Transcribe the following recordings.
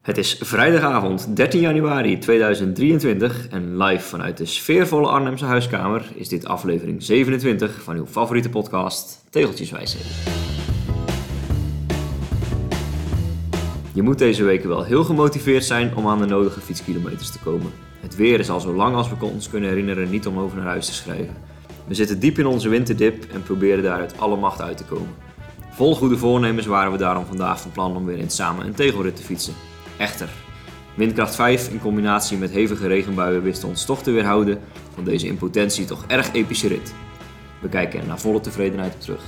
Het is vrijdagavond 13 januari 2023 en live vanuit de sfeervolle Arnhemse huiskamer is dit aflevering 27 van uw favoriete podcast Tegeltjeswijsheden. Je moet deze weken wel heel gemotiveerd zijn om aan de nodige fietskilometers te komen. Het weer is al zo lang als we ons kunnen herinneren niet om over naar huis te schrijven. We zitten diep in onze winterdip en proberen daar uit alle macht uit te komen. Vol goede voornemens waren we daarom vandaag van plan om weer eens samen een tegelrit te fietsen. Echter, windkracht 5 in combinatie met hevige regenbuien wisten ons toch te weerhouden van deze in potentie toch erg epische rit. We kijken er naar volle tevredenheid op terug.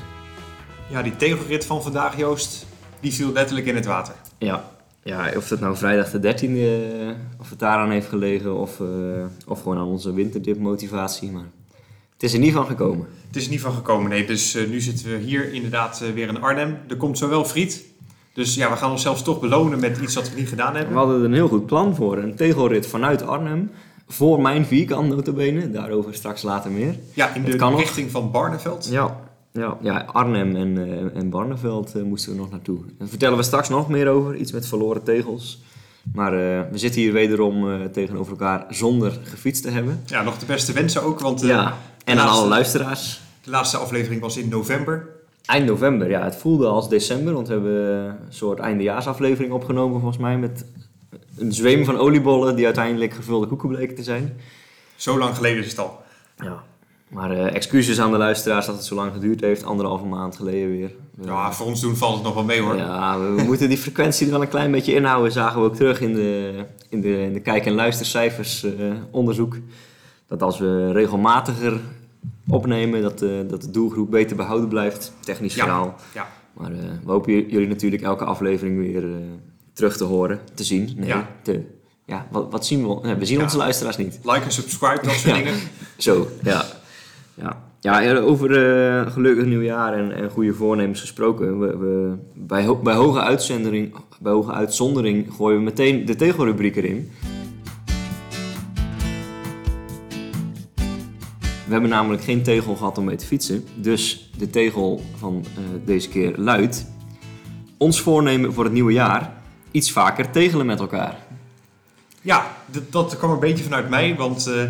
Ja, die tegelrit van vandaag, Joost, die viel letterlijk in het water. Ja, ja of het nou vrijdag de 13e, eh, of het daaraan heeft gelegen of, eh, of gewoon aan onze winterdip motivatie, maar het is er niet van gekomen. Het is er niet van gekomen, nee. Dus eh, nu zitten we hier inderdaad weer in Arnhem. Er komt zowel friet. Dus ja, we gaan onszelf toch belonen met iets wat we niet gedaan We hebben. hadden er een heel goed plan voor, een tegelrit vanuit Arnhem, voor mijn vierkant notabene, daarover straks later meer. Ja, in de nog. richting van Barneveld. Ja, ja, ja Arnhem en, eh, en Barneveld eh, moesten we nog naartoe. Daar vertellen we straks nog meer over, iets met verloren tegels. Maar eh, we zitten hier wederom tegenover elkaar zonder gefietst te hebben. Ja, nog de beste wensen ook, want ja, en aan alle luisteraars. de laatste aflevering was in november. Eind november, ja, het voelde als december, want we hebben een soort eindejaarsaflevering opgenomen volgens mij met een zweem van oliebollen die uiteindelijk gevulde koeken bleken te zijn. Zo lang geleden is het al. Ja. Maar eh, excuses aan de luisteraars dat het zo lang geduurd heeft, anderhalve maand geleden weer. We- Ja, voor ons doen valt het nog wel mee hoor. Ja, we, we moeten die frequentie er wel een klein beetje inhouden. Zagen we ook terug in de, in de, in de kijk- en luistercijfers eh, onderzoek. Dat als we regelmatiger opnemen, dat, de dat de doelgroep beter behouden blijft. Technisch Ja. verhaal. Ja. Maar eh, we hopen jullie natuurlijk elke aflevering weer eh, terug te horen, te zien. Nee, Ja. te, ja wat, wat zien we? Nee, we zien Ja. onze luisteraars niet. Like en subscribe, dat soort dingen. Zo, ja. Ja, ja over eh, gelukkig nieuwjaar en, en goede voornemens gesproken. We, we, bij, ho- bij, hoge uitzendering, bij hoge uitzondering gooien we meteen de tegelrubriek erin. We hebben namelijk geen tegel gehad om mee te fietsen. Dus de tegel van eh, deze keer luidt... Ons voornemen voor het nieuwe jaar... iets vaker tegelen met elkaar. Ja, dat, kwam een beetje vanuit mij, want eh,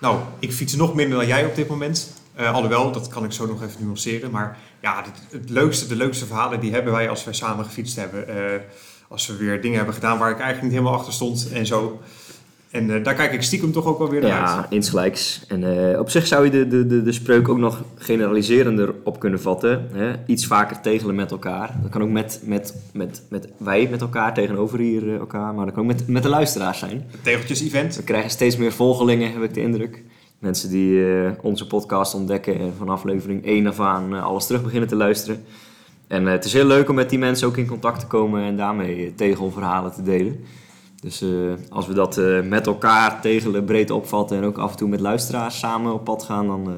nou, ik fiets nog minder dan jij op dit moment. Eh, alhoewel, dat kan ik zo nog even nuanceren. Maar ja, het, het leukste, de leukste verhalen die hebben wij als wij samen gefietst hebben. Als we weer dingen hebben gedaan waar ik eigenlijk niet helemaal achter stond en zo. En eh, daar kijk ik stiekem toch ook wel weer naar uit. Ja, insgelijks. En eh, op zich zou je de, de, de, de spreuk ook nog generaliserender op kunnen vatten. Hè? Iets vaker tegelen met elkaar. Dat kan ook met, met, met, met wij met elkaar tegenover hier eh, elkaar, maar dat kan ook met, met de luisteraars zijn. Het tegeltjes-event. We krijgen steeds meer volgelingen, heb ik de indruk. Mensen die onze podcast ontdekken en van aflevering 1 af aan alles terug beginnen te luisteren. En het is heel leuk om met die mensen ook in contact te komen en daarmee tegelverhalen te delen. Dus eh, als we dat eh, met elkaar tegelen breed opvatten en ook af en toe met luisteraars samen op pad gaan, dan, eh,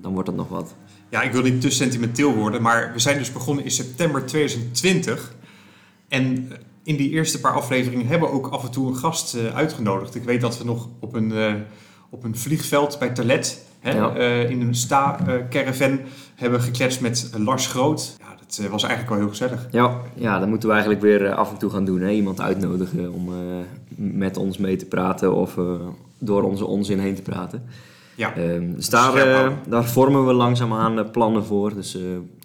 dan wordt dat nog wat. Ja, ik wil niet te sentimenteel worden, maar we zijn dus begonnen in september 2020. En in die eerste paar afleveringen hebben we ook af en toe een gast uitgenodigd. Ik weet dat we nog op een, op een vliegveld bij Terlet, hè, Ja. in een sta-caravan, hebben gekletst met Lars Groot. Ja, dat eh, was eigenlijk wel heel gezellig. Ja, ja, dat moeten we eigenlijk weer eh, af en toe gaan doen. Hè? Iemand uitnodigen om eh, met ons mee te praten of door onze onzin heen te praten. Ja, Ehm, dus daar, daar vormen we langzaamaan plannen voor. Dus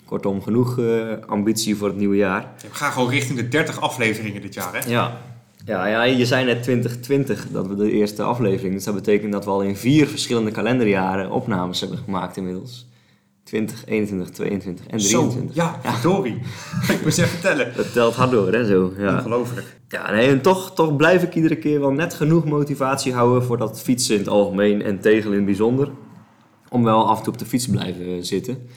kortom, genoeg ambitie voor het nieuwe jaar. we gaan gewoon richting de 30 afleveringen dit jaar. Hè? Ja. Ja, ja, je zei net 2020 dat we de eerste aflevering. Dus dat betekent dat we al in vier verschillende kalenderjaren opnames hebben gemaakt inmiddels. 20, 21, 22 en 23. Zo, ja, verdorie. ik moest even vertellen. Dat telt hard door, hè, zo. Ja. Ongelooflijk. Ja, nee, en toch, toch blijf ik iedere keer wel net genoeg motivatie houden voor dat fietsen in het algemeen en tegelen in het bijzonder. Om wel af en toe op de fiets te blijven eh, zitten.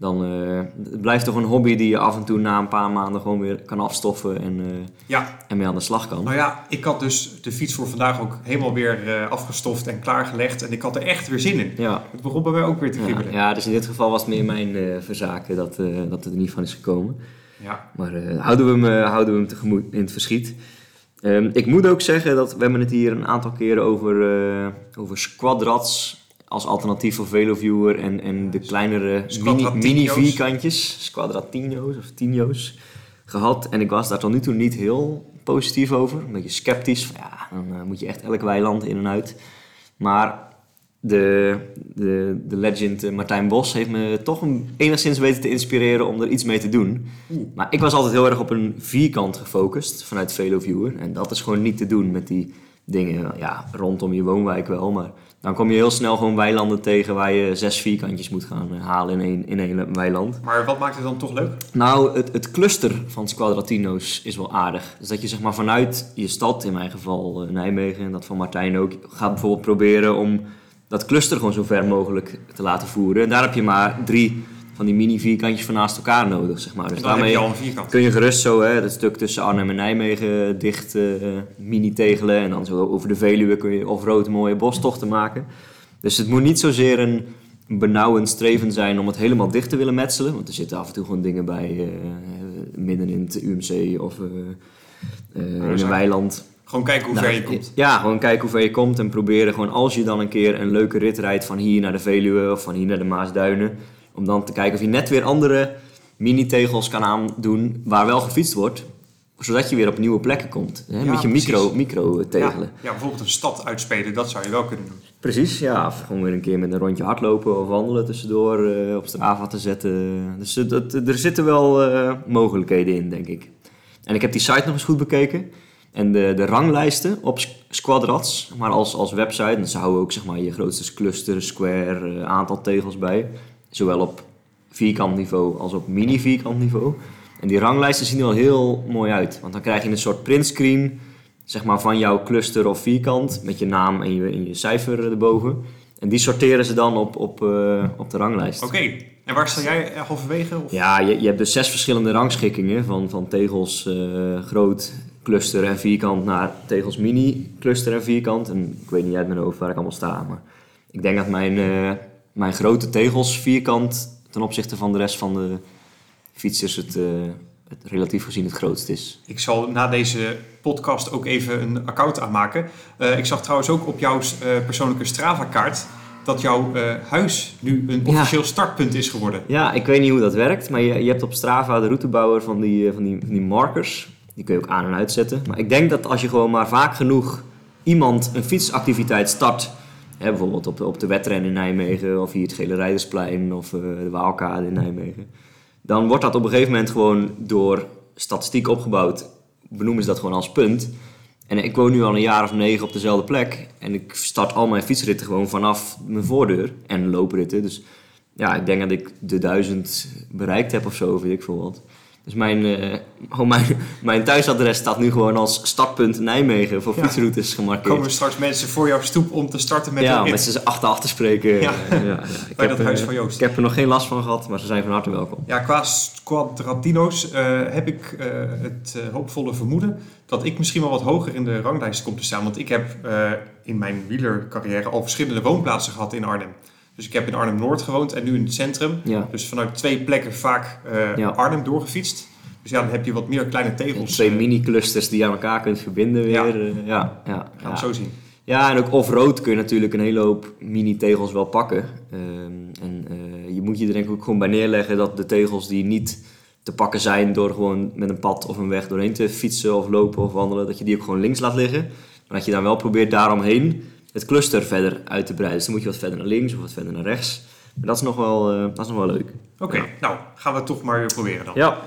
Dan eh, het blijft toch een hobby die je af en toe na een paar maanden gewoon weer kan afstoffen en, eh, Ja, en mee aan de slag kan. Nou ja, ik had dus de fiets voor vandaag ook helemaal weer eh, afgestoft en klaargelegd. En ik had er echt weer zin in. Ja, Het begon bij mij ook weer te ja, kriebelen. ja, dus in dit geval was het meer mijn verzaken dat, dat het er niet van is gekomen. Ja. Maar houden, we hem, houden we hem tegemoet in het verschiet. Ehm, ik moet ook zeggen dat we hebben het hier een aantal keren over, over squadrats als alternatief voor Veloviewer en, en de kleinere mini, Squadratino's. mini vierkantjes, squadratino's of tinio's, gehad. En ik was daar tot nu toe niet heel positief over. Een beetje sceptisch. Van, ja, dan eh, moet je echt elk weiland in en uit. Maar de, de, de legend eh, Martijn Bos heeft me toch een, enigszins weten te inspireren om er iets mee te doen. Maar ik was altijd heel erg op een vierkant gefocust vanuit VeloViewer. En dat is gewoon niet te doen met die dingen ja, rondom je woonwijk wel. Maar dan kom je heel snel gewoon weilanden tegen waar je zes vierkantjes moet gaan halen in één, in één weiland. Maar wat maakt het dan toch leuk? Nou, het, het cluster van Squadratino's is wel aardig. Dus dat je zeg maar vanuit je stad, in mijn geval eh, Nijmegen en dat van Martijn ook, gaat bijvoorbeeld proberen om dat cluster gewoon zo ver mogelijk te laten voeren. En daar heb je maar drie van die mini vierkantjes van naast elkaar nodig, zeg maar. Dus daarmee je kun je gerust zo hè, dat stuk tussen Arnhem en Nijmegen dicht eh, mini tegelen. En dan zo over de Veluwe kun je off-road mooie bostochten maken. Dus het moet niet zozeer een benauwend streven zijn om het helemaal dicht te willen metselen. Want er zitten af en toe gewoon dingen bij eh, midden in het UMC of eh, in een weiland. Gewoon kijken hoe Nou, ver je komt. Ja, gewoon kijken hoe ver je komt en proberen gewoon als je dan een keer een leuke rit rijdt van hier naar de Veluwe of van hier naar de Maasduinen, om dan te kijken of je net weer andere mini-tegels kan aandoen waar wel gefietst wordt, zodat je weer op nieuwe plekken komt. Hè? Ja, Met je micro, micro tegelen. Ja, ja, bijvoorbeeld een stad uitspelen, dat zou je wel kunnen doen. Precies, ja. Of gewoon weer een keer met een rondje hardlopen of wandelen tussendoor eh, op Strava te zetten. Dus eh, dat, er zitten wel eh, mogelijkheden in, denk ik. En ik heb die site nog eens goed bekeken. En de, de ranglijsten op Squ- Squadrats, maar als, als website, dan ze houden ook zeg maar, je grootste cluster, square, eh, aantal tegels bij. Zowel op vierkant niveau als op mini vierkant niveau. En die ranglijsten zien er wel heel mooi uit. Want dan krijg je een soort printscreen zeg maar, van jouw cluster of vierkant met je naam en je, en je cijfer erboven. En die sorteren ze dan op, op, eh, op de ranglijst. Oké, en waar sta jij eh, halverwege? Of? Ja, je, je hebt dus zes verschillende rangschikkingen van, van tegels eh, groot, cluster en vierkant naar tegels mini, cluster en vierkant. En ik weet niet uit mijn hoofd waar ik allemaal sta, maar ik denk dat mijn, mijn grote tegels vierkant ten opzichte van de rest van de fietsers het, eh, het relatief gezien het grootst is. Ik zal na deze podcast ook even een account aanmaken. Eh, ik zag trouwens ook op jouw eh, persoonlijke Strava-kaart dat jouw huis nu een Ja. officieel startpunt is geworden. Ja, ik weet niet hoe dat werkt, maar je, je hebt op Strava de routebouwer van die, van, die, van die markers. Die kun je ook aan en uitzetten. Maar ik denk dat als je gewoon maar vaak genoeg iemand een fietsactiviteit start, bijvoorbeeld op de, op de wedren in Nijmegen of hier het Gele Rijdersplein of eh, de Waalkade in Nijmegen, dan wordt dat op een gegeven moment gewoon door statistiek opgebouwd. Benoemen ze dat gewoon als punt. En ik woon nu al een jaar of negen op dezelfde plek. En ik start al mijn fietsritten gewoon vanaf mijn voordeur. En loopritten. Dus ja, ik denk dat ik de duizend bereikt heb of zo, weet ik veel wat. Dus mijn, gewoon mijn, mijn thuisadres staat nu gewoon als startpunt Nijmegen voor Ja. fietsroutes gemarkeerd. Komen straks mensen voor jouw stoep om te starten met ja, met z'n achter af te spreken. Ja. Ja. Ja, ja. Ik bij heb, dat huis van Joost. Ik heb er nog geen last van gehad, maar ze zijn van harte welkom. Ja, qua Squadratino's eh, heb ik eh, het hoopvolle vermoeden dat ik misschien wel wat hoger in de ranglijst kom te staan. Want ik heb in mijn wielercarrière al verschillende woonplaatsen gehad in Arnhem. Dus ik heb in Arnhem-Noord gewoond en nu in het centrum. Ja. Dus vanuit twee plekken vaak eh, Ja. Arnhem doorgefietst. Dus ja, dan heb je wat meer kleine tegels. Twee eh, mini-clusters die je aan elkaar kunt verbinden weer. Ja. Ja, ja, ja, gaan we zo zien. Ja, en ook off-road kun je natuurlijk een hele hoop mini-tegels wel pakken. Ehm, en eh, je moet je er denk ik ook gewoon bij neerleggen dat de tegels die niet te pakken zijn door gewoon met een pad of een weg doorheen te fietsen of lopen of wandelen, dat je die ook gewoon links laat liggen. Maar dat je dan wel probeert daaromheen het cluster verder uit te breiden. Dus dan moet je wat verder naar links of wat verder naar rechts. Maar dat is nog wel, eh, dat is nog wel leuk. Oké, Ja. nou gaan we het toch maar weer proberen dan. Ja,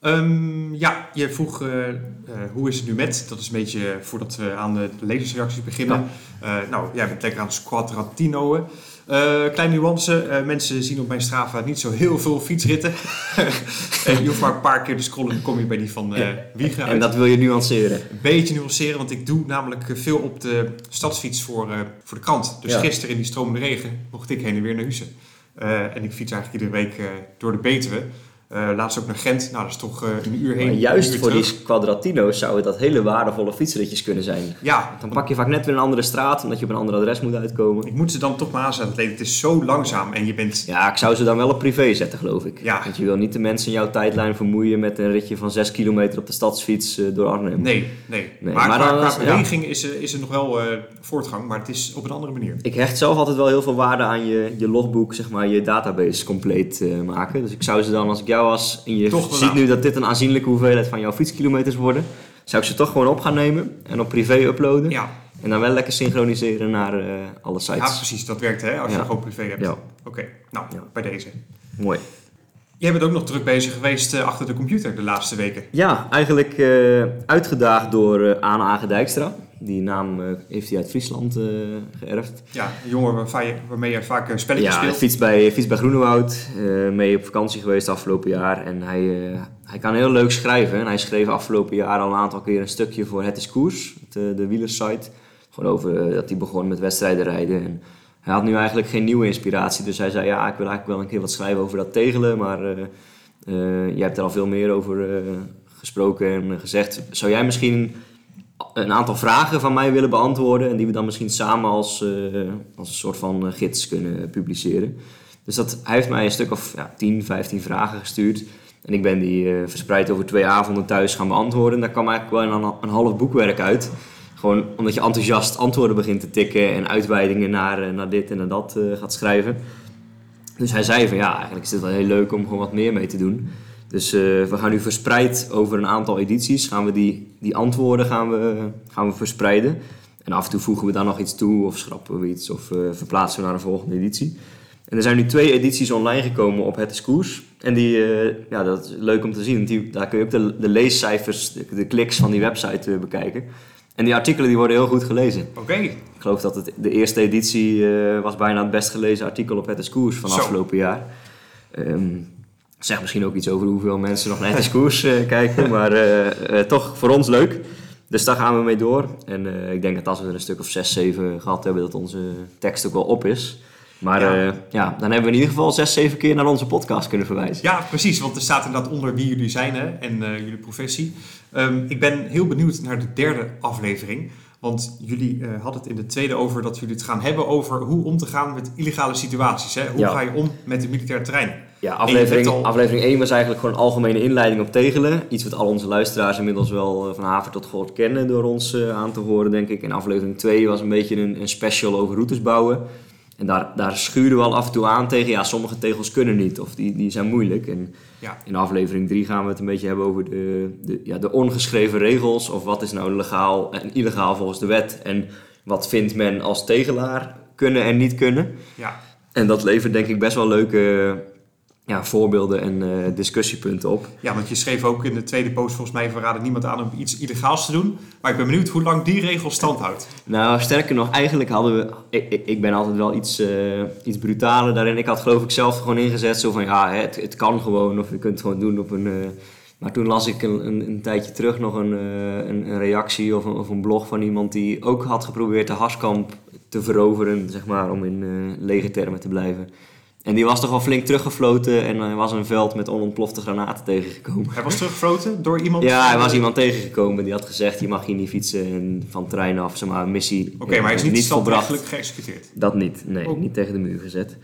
Ehm, ja, je vroeg eh, eh, hoe is het nu met? Dat is een beetje voordat we aan de lezersreacties beginnen. Eh, nou, jij bent lekker aan het squadratinoen. Eh kleine nuance, eh, mensen zien op mijn Strava niet zo heel veel fietsritten. en je hoeft maar een paar keer te scrollen, dan kom je bij die van Wiegen uit. en dat wil je nuanceren. Een beetje nuanceren, want ik doe namelijk veel op de stadsfiets voor, voor de krant. Dus Ja. gisteren in die stromende regen mocht ik heen en weer naar Huizen. En ik fiets eigenlijk iedere week door de Betuwe. Eh, laatst ook naar Gent. Nou, dat is toch eh, een uur heen. Maar juist uur voor terug. die quadratino's zouden dat hele waardevolle fietsritjes kunnen zijn. Ja, Dan pak je vaak net weer een andere straat, omdat je op een ander adres moet uitkomen. ik moet ze dan toch maar aanzetten. Het is zo langzaam en je bent... Ja, ik zou ze dan wel op privé zetten, geloof ik. Ja. Want je wil niet de mensen in jouw tijdlijn vermoeien met een ritje van 6 kilometer op de stadsfiets eh, door Arnhem. Nee, nee. Nee, maar maar dan qua is- ja. beweging is, er- is er nog wel voortgang, maar het is op een andere manier. Ik hecht zelf altijd wel heel veel waarde aan je, je logboek, zeg maar, je database compleet maken. Dus ik zou ze dan, als ik jou was, en je Toch ziet nu dat dit een aanzienlijke hoeveelheid van jouw fietskilometers worden, zou ik ze toch gewoon op gaan nemen en op privé uploaden. Ja. En dan wel lekker synchroniseren naar eh, alle ja, sites. precies. Dat werkt hè, als Ja. je gewoon privé hebt. Ja. Oké, nou, Ja. bij deze. Mooi. Jij bent ook nog druk bezig geweest eh, achter de computer de laatste weken. Ja, eigenlijk eh, uitgedaagd door eh Aan Age Dijkstra. Die naam eh, heeft hij uit Friesland eh, geërfd. Ja, een jongen waarmee je vaak eh, spelletjes Ja, hij speelt. fietst bij, fietst bij Groenewoud. mee op vakantie geweest afgelopen jaar. En hij, hij kan heel leuk schrijven. En hij schreef afgelopen jaar al een aantal keer een stukje voor Het is Koers. De, de wielersite. Gewoon over dat hij begon met wedstrijden rijden. En hij had nu eigenlijk geen nieuwe inspiratie. Dus hij zei, ja, ik wil eigenlijk wel een keer wat schrijven over dat tegelen. Maar jij hebt er al veel meer over gesproken en gezegd. Zou jij misschien een aantal vragen van mij willen beantwoorden en die we dan misschien samen als, eh, als een soort van eh, gids kunnen publiceren. Dus dat, hij heeft mij een stuk of ja, 10, 15 vragen gestuurd. En ik ben die eh, verspreid over twee avonden thuis gaan beantwoorden. En daar kwam eigenlijk wel een, een half boekwerk uit. Gewoon omdat je enthousiast antwoorden begint te tikken en uitweidingen naar, naar dit en naar dat gaat schrijven. Dus hij zei van ja, eigenlijk is het wel heel leuk om gewoon wat meer mee te doen. Dus eh, we gaan nu verspreid over een aantal edities, gaan we die, die antwoorden gaan we, gaan we verspreiden. En af en toe voegen we daar nog iets toe of schrappen we iets of eh, verplaatsen we naar een volgende editie. En er zijn nu twee edities online gekomen op Het is Koers. En die, eh, ja, dat is leuk om te zien. Die, daar kun je ook de, de leescijfers, de, de kliks van die website bekijken. En die artikelen die worden heel goed gelezen. Oké, Ik geloof dat het, de eerste editie was bijna het best gelezen artikel op Het is Koers van Zo. afgelopen jaar. Ehm zeg misschien ook iets over hoeveel mensen nog naar Het is Koers eh, kijken, maar eh, eh, toch voor ons leuk. Dus daar gaan we mee door. En ik denk dat als we er een stuk of zes, zeven gehad hebben, dat onze tekst ook wel op is. Maar Ja. ja. ja, dan hebben we in ieder geval zes, zeven keer naar onze podcast kunnen verwijzen. ja precies, want er staat inderdaad onder wie jullie zijn hè, en jullie professie. Ehm, ik ben heel benieuwd naar de derde aflevering. Want jullie eh, hadden het in de tweede over dat jullie het gaan hebben over hoe om te gaan met illegale situaties. Hè? Hoe Ja. ga je om met het militair terrein? Ja, aflevering, al- aflevering 1 was eigenlijk gewoon een algemene inleiding op tegelen. Iets wat al onze luisteraars inmiddels wel eh, van haver tot goot kennen door ons eh, aan te horen, denk ik. En aflevering 2 was een beetje een, een special over routes bouwen. En daar, daar schuren we al af en toe aan tegen, ja, sommige tegels kunnen niet of die, die zijn moeilijk. En Ja. in aflevering 3 gaan we het een beetje hebben over de, de, ja, de ongeschreven regels. Of wat is nou legaal en illegaal volgens de wet. En wat vindt men als tegelaar kunnen en niet kunnen. Ja, En dat levert denk ik best wel leuke ja, voorbeelden en eh, discussiepunten op. Ja, want je schreef ook in de tweede post volgens mij... we raden niemand aan om iets illegaals te doen. Maar ik ben benieuwd hoe lang die regel stand houdt. Nou, sterker nog, eigenlijk hadden we... Ik, ik, ik ben altijd wel iets, eh, iets brutaler daarin. Ik had geloof ik zelf gewoon ingezet zo van... Ja, het, het kan gewoon of je kunt het gewoon doen op een... eh, maar toen las ik een, een, een tijdje terug nog een, een, een reactie of een, of een blog van iemand... die ook had geprobeerd de Harskamp te veroveren, zeg maar, om in lege termen te blijven. En die was toch wel flink teruggefloten en hij was een veld met onontplofte granaten tegengekomen. Hij was teruggefloten door iemand? Ja, er was iemand tegengekomen die had gezegd: je mag hier niet fietsen en van het terrein af, zeg maar, missie. Oké, maar hij is eh, niet volbracht. standrechtelijk geëxecuteerd. Dat niet, nee, Oh. niet tegen de muur gezet.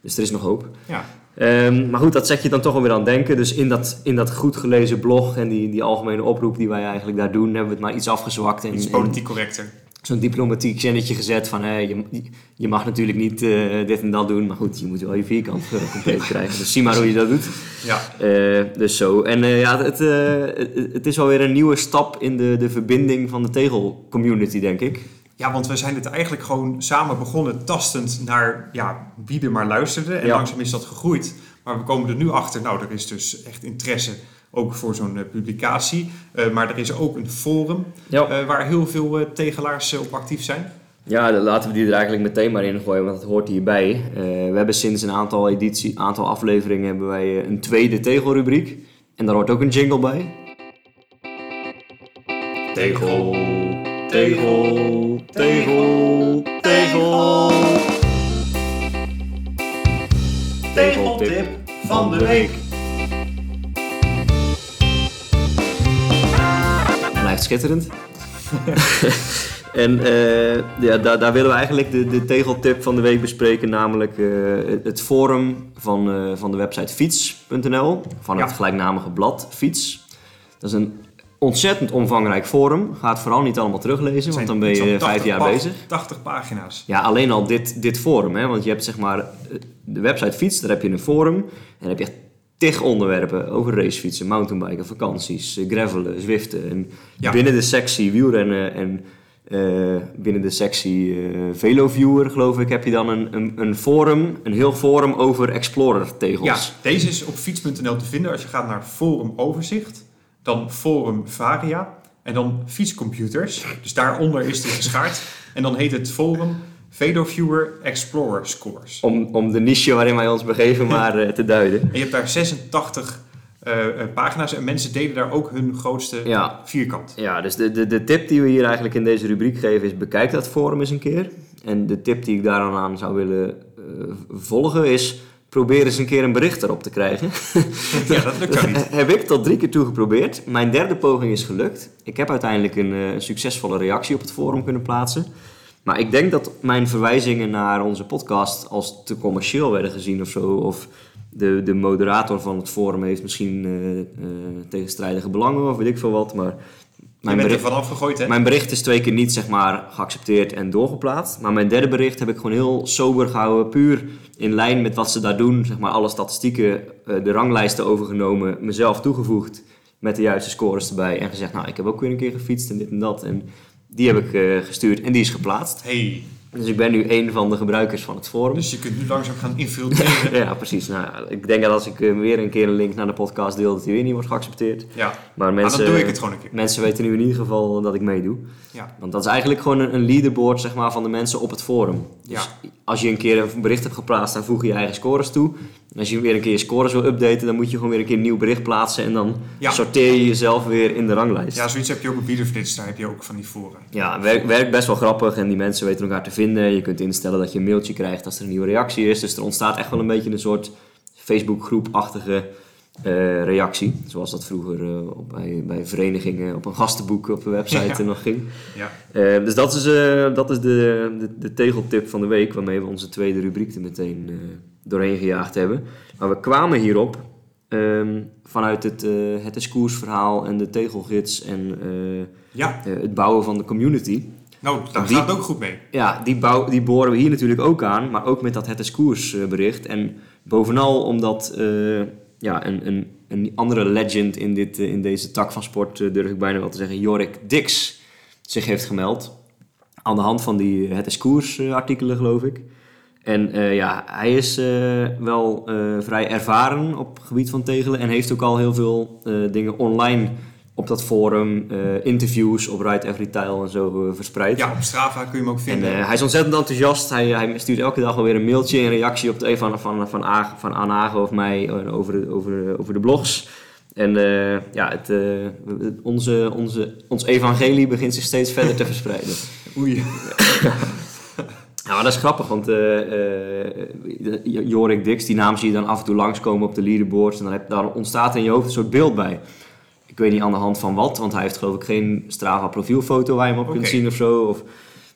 Dus er is nog hoop. Ja, Ehm, maar goed, dat zet je dan toch wel weer aan denken. Dus in dat, in dat goed gelezen blog en die, die algemene oproep die wij eigenlijk daar doen, hebben we het maar iets afgezwakt. En, iets politiek correcter. Zo'n diplomatiek zinnetje gezet van hé, je, je mag natuurlijk niet eh, dit en dat doen, maar goed, je moet wel je vierkant eh, compleet krijgen. Dus zie maar hoe je dat doet. Ja, Eh, dus zo. En ja, het, het- het is alweer een nieuwe stap in de, de verbinding van de tegelcommunity, denk ik. Ja, want we zijn het eigenlijk gewoon samen begonnen tastend naar ja, wie er maar luisterde. En Ja. langzaam is dat gegroeid. Maar we komen er nu achter, nou, er is dus echt interesse ook voor zo'n eh, publicatie. Eh, maar er is ook een forum Ja. eh, waar heel veel eh, tegelaars op actief zijn. Ja, dan laten we die er eigenlijk meteen maar in gooien, want dat hoort hierbij. Eh, we hebben sinds een aantal, editie, aantal afleveringen hebben wij een tweede tegelrubriek. En daar hoort ook een jingle bij. Tegel, tegel, tegel, tegel. Tegeltip van de week. Schitterend. en eh, ja, daar, daar willen we eigenlijk de, de tegeltip van de week bespreken, namelijk eh, het forum van, eh, van de website fiets.nl, van het Ja. gelijknamige blad Fiets. Dat is een ontzettend omvangrijk forum. Ga het vooral niet allemaal teruglezen, want dan ben je vijf 80 jaar bezig. 80 pagina's. Ja, alleen al dit, dit forum, hè? want je hebt zeg maar de website Fiets, daar heb je een forum en dan heb je echt tig onderwerpen over racefietsen, mountainbiken, vakanties, eh, gravelen, zwiften. En Ja. binnen de sectie wielrennen en eh, binnen de sectie eh Veloviewer, geloof ik, heb je dan een, een, een forum, een heel forum over Explorer tegels. Ja, deze is op fiets.nl te vinden. Als je gaat naar Forum Overzicht, dan Forum Varia en dan Fietscomputers. Dus daaronder is die geschaard. En dan heet het Forum VeloViewer Explorer Scores. Om, om de niche waarin wij ons begeven maar eh, te duiden. En je hebt daar 86 eh, eh, pagina's en mensen delen daar ook hun grootste Ja, vierkant. Ja, dus de, de, de tip die we hier eigenlijk in deze rubriek geven is bekijk dat forum eens een keer. En de tip die ik daar dan aan zou willen volgen is probeer eens een keer een bericht erop te krijgen. Ja, dat lukt jou niet. heb ik tot drie keer toe geprobeerd. Mijn derde poging is gelukt. Ik heb uiteindelijk een succesvolle reactie op het forum kunnen plaatsen. Maar ik denk dat mijn verwijzingen naar onze podcast als te commercieel werden gezien of zo. Of de, de moderator van het forum heeft misschien eh, eh, tegenstrijdige belangen of weet ik veel wat. Maar mijn er bericht, vanaf gegooid, hè? mijn bericht is twee keer niet zeg maar, geaccepteerd en doorgeplaatst. Maar mijn derde bericht heb ik gewoon heel sober gehouden. Puur in lijn met wat ze daar doen. Zeg maar, alle statistieken, eh, de ranglijsten overgenomen. Mezelf toegevoegd met de juiste scores erbij. En gezegd, nou ik heb ook weer een keer gefietst en dit en dat. En die heb ik eh, gestuurd en die is geplaatst. Hey, Dus ik ben nu een van de gebruikers van het forum. dus je kunt nu langzaam gaan infiltreren. Ja, precies. Nou, ik denk dat als ik eh, weer een keer een link naar de podcast deel, dat die weer niet wordt geaccepteerd. Ja, Maar maar mensen, dan doe ik het gewoon een keer. mensen weten nu in ieder geval dat ik meedoe. Ja. Want dat is eigenlijk gewoon een, een leaderboard zeg maar, van de mensen op het forum. Dus als je een keer een bericht hebt geplaatst, dan voeg je je eigen scores toe. En als je weer een keer je scores wil updaten, dan moet je gewoon weer een keer een nieuw bericht plaatsen. En dan Ja. sorteer je jezelf weer in de ranglijst. ja, zoiets heb je ook op Wielerflits, daar heb je ook van die foren. Ja, werkt werkt best wel grappig en die mensen weten elkaar te vinden. Je kunt instellen dat je een mailtje krijgt als er een nieuwe reactie is. Dus er ontstaat echt wel een beetje een soort Facebookgroep-achtige eh, reactie. Zoals dat vroeger eh, op, bij, bij verenigingen op een gastenboek op de website Ja. nog ging. Ja. Eh, dus dat is, dat is de, de, de tegeltip van de week waarmee we onze tweede rubriek er meteen doorheen gejaagd hebben. Maar we kwamen hierop ehm, vanuit het, eh het discoursverhaal en de tegelgids en eh, Ja, eh, het bouwen van de community. nou, daar Die- gaat ook goed mee. Ja, die, bouw, die boren we hier natuurlijk ook aan, maar ook met dat Het eh, bericht. En bovenal omdat ja, een, een, een andere legend in, dit, in deze tak van sport, durf ik bijna wel te zeggen, Jorik Dix, zich heeft gemeld. Aan de hand van die Het is Koers artikelen, geloof ik. En eh, ja, hij is eh, wel eh, vrij ervaren op het gebied van tegelen en heeft ook al heel veel dingen online op dat forum, interviews op Ride Every Tile en zo verspreid. Ja, op Strava kun je hem ook En vinden. eh, hij is ontzettend enthousiast. Hij, hij stuurt elke dag alweer een mailtje in reactie op de een van, van, van, Aag- van Hagen of mij over de, over, over de blogs. En ja, het, onze, onze, ons evangelie begint zich steeds verder te verspreiden. Oei. Maar dat is grappig, want eh, eh, Jorik Dix, die naam zie je dan af en toe langskomen op de leaderboards. En dan heb, daar ontstaat in je hoofd een soort beeld bij. Ik weet niet aan de hand van wat, want hij heeft geloof ik geen Strava profielfoto waar je hem op kunt zien of zo. Of,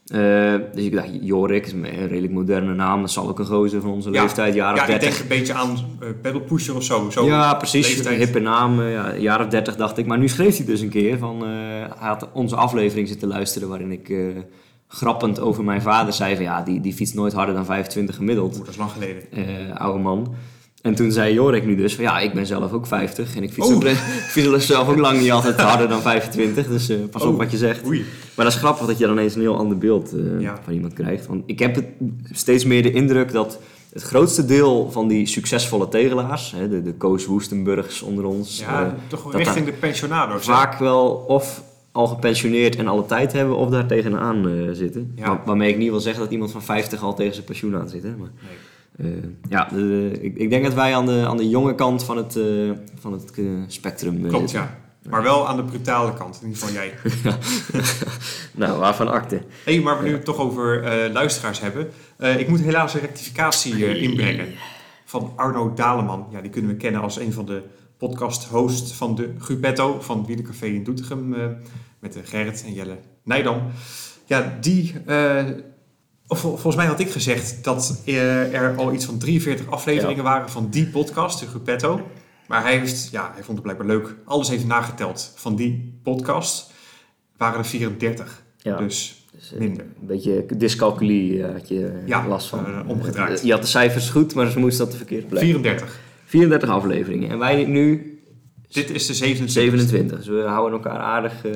eh, dus ik dacht, Jorik is een redelijk moderne naam. Dat zal ook een gozer van onze Ja. leeftijd, jaren Ja, ik 30. denk een beetje aan uh, pedal pusher of zo. zo ja, precies. leeftijd. Een hippe naam. eh, ja, of 30 dacht ik. Maar nu schreef hij dus een keer van... eh, hij had onze aflevering zitten luisteren waarin ik eh, grappend over mijn vader zei van... Ja, die, die fietst nooit harder dan 25 gemiddeld. Dat is lang geleden. eh, oude man. En toen zei Jorik nu dus van ja, ik ben zelf ook 50 en ik fiets, ook, ik fiets zelf ook lang niet altijd harder dan 25. Dus eh, pas op wat je zegt. Oei. Maar dat is grappig dat je dan ineens een heel ander beeld eh, Ja. van iemand krijgt. Want ik heb het steeds meer de indruk dat het grootste deel van die succesvolle tegelaars, hè, de, de Koos Woestenburgs onder ons, Ja, toch richting de pensionado's. vaak wel of al gepensioneerd en alle tijd hebben of daar tegenaan eh, zitten. Ja. Waar- waarmee ik niet wil zeggen dat iemand van 50 al tegen zijn pensioen aan zit. Hè? Maar, Nee. eh, ja, ik, ik denk dat wij aan de, aan de jonge kant van het, eh, van het spectrum Klopt, zitten. ja. Maar wel aan de brutale kant, in ieder geval jij. nou, waarvan akte. Hé, maar we nu het toch over luisteraars hebben. Ik moet helaas een rectificatie inbrengen. Van Arno Daleman. Ja, die kunnen we kennen als een van de podcast-hosts van de Gupetto van Wielencafé in Doetinchem. eh, met de Gerrit en Jelle Nijdam. Ja, die... eh, vol- volgens mij had ik gezegd dat eh, er al iets van 43 afleveringen waren van die podcast, de Gupetto. Maar hij, heeft, ja, hij vond het blijkbaar leuk. Alles heeft nageteld van die podcast. Waren er 34. Ja. Dus Dus, eh, minder. Een beetje dyscalculie eh, had je eh, Ja, last van. eh, omgedraaid. Eh, je had de cijfers goed, maar ze moesten dat verkeerd blijven. 34. 34 afleveringen. En wij nu Dit is de 27. 27. Dus we houden elkaar aardig... eh,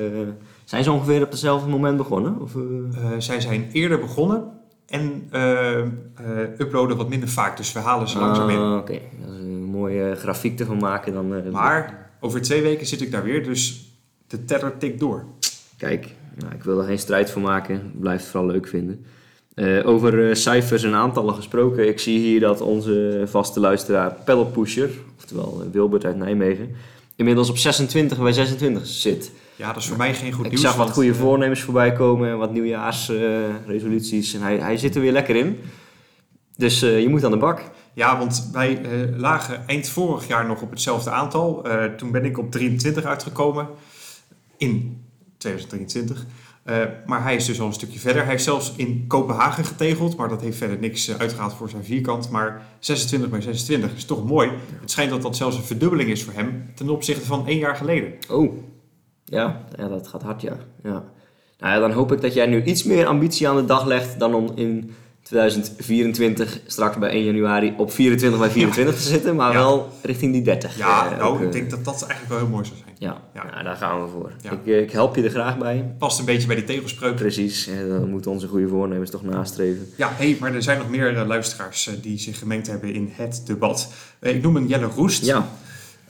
zijn ze ongeveer op hetzelfde moment begonnen? Of, eh? Eh, zij zijn eerder begonnen en uploaden wat minder vaak. Dus we halen ze langzaam in. Ah, Oké, als we een mooie grafiek ervan maken, dan... Maar over twee weken zit ik daar weer, dus de teller tikt door. Kijk, nou, ik wil er geen strijd voor maken. Blijf het vooral leuk vinden. Eh, over eh, cijfers en aantallen gesproken. Ik zie hier dat onze vaste luisteraar Pedal Pusher, oftewel eh, Wilbert uit Nijmegen, inmiddels op 26 bij 26 zit. Ja, dat is voor mij geen goed Ik nieuws. zag wat goede voornemens voorbij komen en wat nieuwjaarsresoluties. en hij, hij zit er weer lekker in. Dus je moet aan de bak. Ja, want wij lagen eind vorig jaar nog op hetzelfde aantal. Toen ben ik op 23 uitgekomen in 2023. Eh, maar hij is dus al een stukje verder. Hij heeft zelfs in Kopenhagen getegeld, maar dat heeft verder niks eh, uitgehaald voor zijn vierkant. Maar 26 bij 26 is toch mooi. Het schijnt dat dat zelfs een verdubbeling is voor hem ten opzichte van één jaar geleden. Oh, ja, ja dat gaat hard, ja. ja. Nou ja, dan hoop ik dat jij nu iets meer ambitie aan de dag legt dan om in 2024 straks bij 1 januari op 24 bij 24 te zitten, maar wel richting die 30. Ja, eh, nou, ook, ik eh, denk dat dat eigenlijk wel heel mooi zou zijn. Ja, Ja. Nou, daar gaan we voor. Ik, eh, ik help je er graag bij. Past een beetje bij die tegelspreuk. Precies, dan moeten onze goede voornemens toch nastreven. Ja, hey, maar er zijn nog meer luisteraars die zich gemengd hebben in het debat. Ik noem een Jelle Roest. Ja,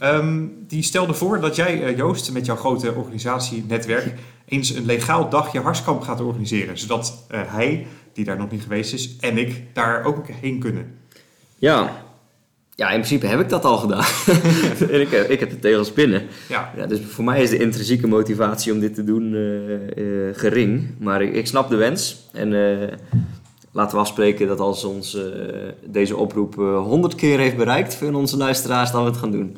Ehm, die stelde voor dat jij, Joost, met jouw grote organisatienetwerk eens een legaal dagje harskamp gaat organiseren. Zodat hij, die daar nog niet geweest is, en ik daar ook heen kunnen. ja. Ja, in principe heb ik dat al gedaan. en ik, heb- ik heb de tegels binnen. Ja, Ja, dus voor mij is de intrinsieke motivatie om dit te doen eh, eh, gering. Maar ik, ik snap de wens. En eh, laten we afspreken dat als ons eh, deze oproep honderd keer heeft bereikt van onze luisteraars, dat we het gaan doen.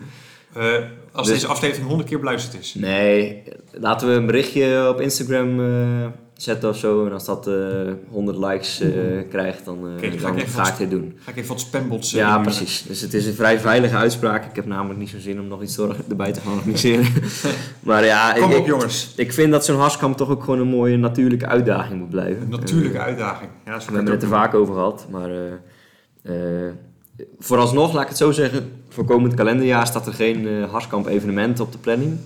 eh, als Dus- deze aflevering honderd keer beluisterd is. Nee, laten we een berichtje op Instagram eh, zetten of zo. En als dat eh 100 likes eh, krijgt, dan, eh, dan ga ik ga ik dit doen. Ga ik even wat spambots eh, Ja, precies. Dus het is een vrij veilige uitspraak. Ik heb namelijk niet zo'n zin om nog iets erbij te gaan organiseren. maar ja, Kom ik, op jongens. ik vind dat zo'n harskamp toch ook gewoon een mooie natuurlijke uitdaging moet blijven. Een natuurlijke Eh, uitdaging. Ja, zo we hebben het er vaak over gehad, maar eh, eh, vooralsnog, laat ik het zo zeggen, voor komend kalenderjaar staat er geen eh harskamp evenement op de planning.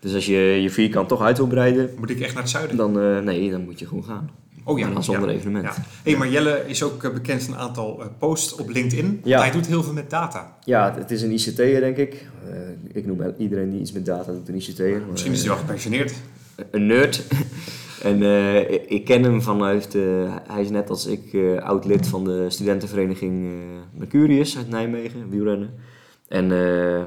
Dus als je je vierkant toch uit wil breiden. Moet ik echt naar het zuiden? dan, eh, nee, dan moet je gewoon gaan. Oh ja. Maar dan zonder ja. evenement. Ja. Hey, maar Jelle is ook eh, bekend van een aantal eh, posts op LinkedIn. Ja. Hij doet heel veel met data. Ja, het, is een ICT'er denk ik. Ik noem iedereen die iets met data doet een ICT'er. Misschien is hij wel gepensioneerd. een nerd. en ik- ken hem vanuit, eh, hij is net als ik oud lid van de studentenvereniging Mercurius uit Nijmegen, wielrennen. En eh, eh,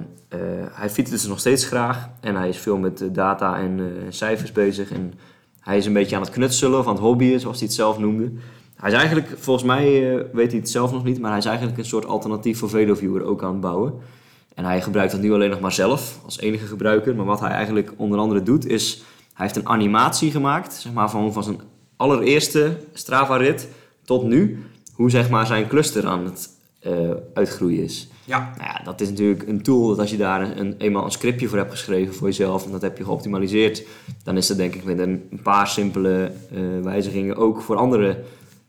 hij fietst dus nog steeds graag en hij is veel met eh, data en cijfers bezig. En hij is een beetje aan het knutselen aan het hobbyen, zoals hij het zelf noemde. Hij is eigenlijk, volgens mij weet hij het zelf nog niet, maar hij is eigenlijk een soort alternatief voor VeloViewer ook aan het bouwen. En hij gebruikt dat nu alleen nog maar zelf, als enige gebruiker. Maar wat hij eigenlijk onder andere doet, is... Hij heeft een animatie gemaakt, zeg maar, van, van zijn allereerste Strava-rit tot nu. Hoe zeg maar, zijn cluster aan het uitgroeien is. Ja, Nou ja, dat is natuurlijk een tool dat als je daar een, een- eenmaal een scriptje voor hebt geschreven voor jezelf... en dat heb je geoptimaliseerd... dan is dat denk ik met een, een paar simpele eh, wijzigingen ook voor anderen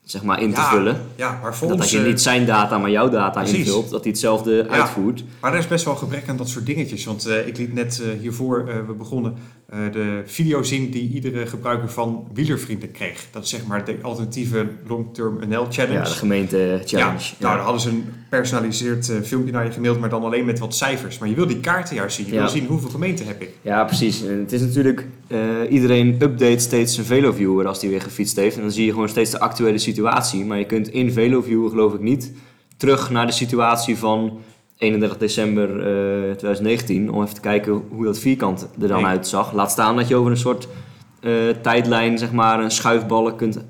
zeg maar, in te Ja, vullen. ja maar voor Dat als je eh, niet zijn data, maar jouw data Precies. invult, dat hij hetzelfde uitvoert. Maar er is best wel gebrek aan dat soort dingetjes. Want eh, ik liet net eh, hiervoor, eh, we begonnen, eh, de video zien die iedere gebruiker van Wielervrienden kreeg. Dat is zeg maar de alternatieve Long-Term NL Challenge. Ja, de gemeente challenge. Ja, nou, dan hadden ze een personaliseerd eh, filmpje naar je gemaild, maar dan alleen met wat cijfers. Maar je wil die kaarten juist zien. Je Ja. wil zien hoeveel gemeenten heb ik. Ja, precies. En het is natuurlijk, eh, iedereen update steeds zijn VeloViewer als die weer gefietst heeft. En dan zie je gewoon steeds de actuele situatie. Maar je kunt in VeloViewer, geloof ik niet, terug naar de situatie van 31 december eh, 2019. Om even te kijken hoe dat vierkant er dan Nee. uitzag. Laat staan dat je over een soort eh, tijdlijn, zeg maar, een schuifballen kunt,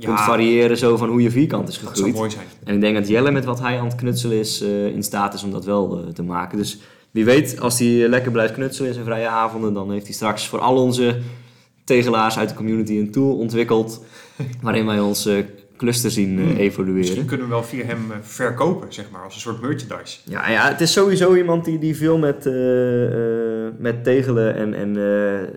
kunt variëren zo van hoe je vierkant is Dat zou gegroeid. mooi zijn. En ik denk dat Jelle met wat hij aan het knutselen is eh, in staat is om dat wel eh, te maken. Dus wie weet, als hij eh, lekker blijft knutselen in zijn vrije avonden, dan heeft hij straks voor al onze tegelaars uit de community een tool ontwikkeld waarin wij onze cluster zien eh, Hmm. evolueren. Misschien kunnen we wel via hem eh, verkopen, zeg maar, als een soort merchandise. Ja, ja, het is sowieso iemand die, die veel met, eh, eh, met tegelen en, en eh, eh,